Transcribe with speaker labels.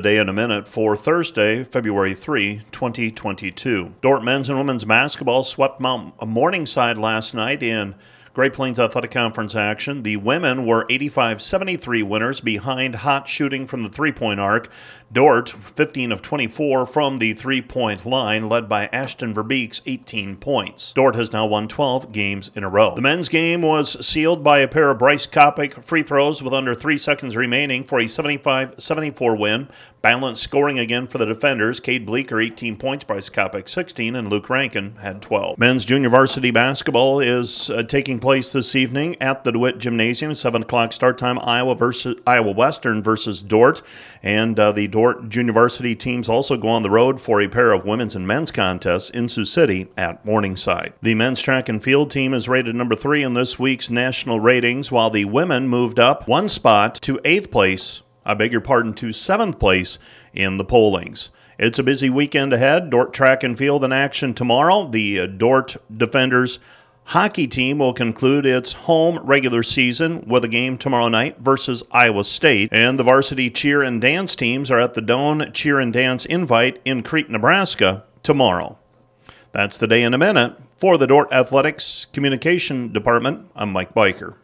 Speaker 1: Day in a minute for Thursday, February 3, 2022. Dordt men's and women's basketball swept Mount Morningside last night in Great Plains Athletic Conference action. The women were 85 73 winners behind hot shooting from the three point arc. Dordt, 15 of 24 from the three point line, led by Ashton Verbeek's 18 points. Dordt has now won 12 games in a row. The men's game was sealed by a pair of Bryce Kopic free throws with under three seconds remaining for a 75 74 win. Balanced scoring again for the defenders. Cade Bleeker, 18 points, Bryce Kopic, 16, and Luke Rankin had 12. Men's junior varsity basketball is uh, taking place this evening at the DeWitt Gymnasium. 7 o'clock start time, Iowa versus Iowa Western versus Dordt. And uh, the Dordt junior varsity teams also go on the road for a pair of women's and men's contests in Sioux City at Morningside. The men's track and field team is rated number three in this week's national ratings, while the women moved up one spot to eighth place I beg your pardon, to seventh place in the pollings. It's a busy weekend ahead. Dordt Track and Field in action tomorrow. The uh, Dordt Defenders hockey team will conclude its home regular season with a game tomorrow night versus Iowa State. And the varsity cheer and dance teams are at the Doane Cheer and Dance Invite in Crete, Nebraska tomorrow. That's the day in a minute. For the Dordt Athletics Communication Department, I'm Mike Biker.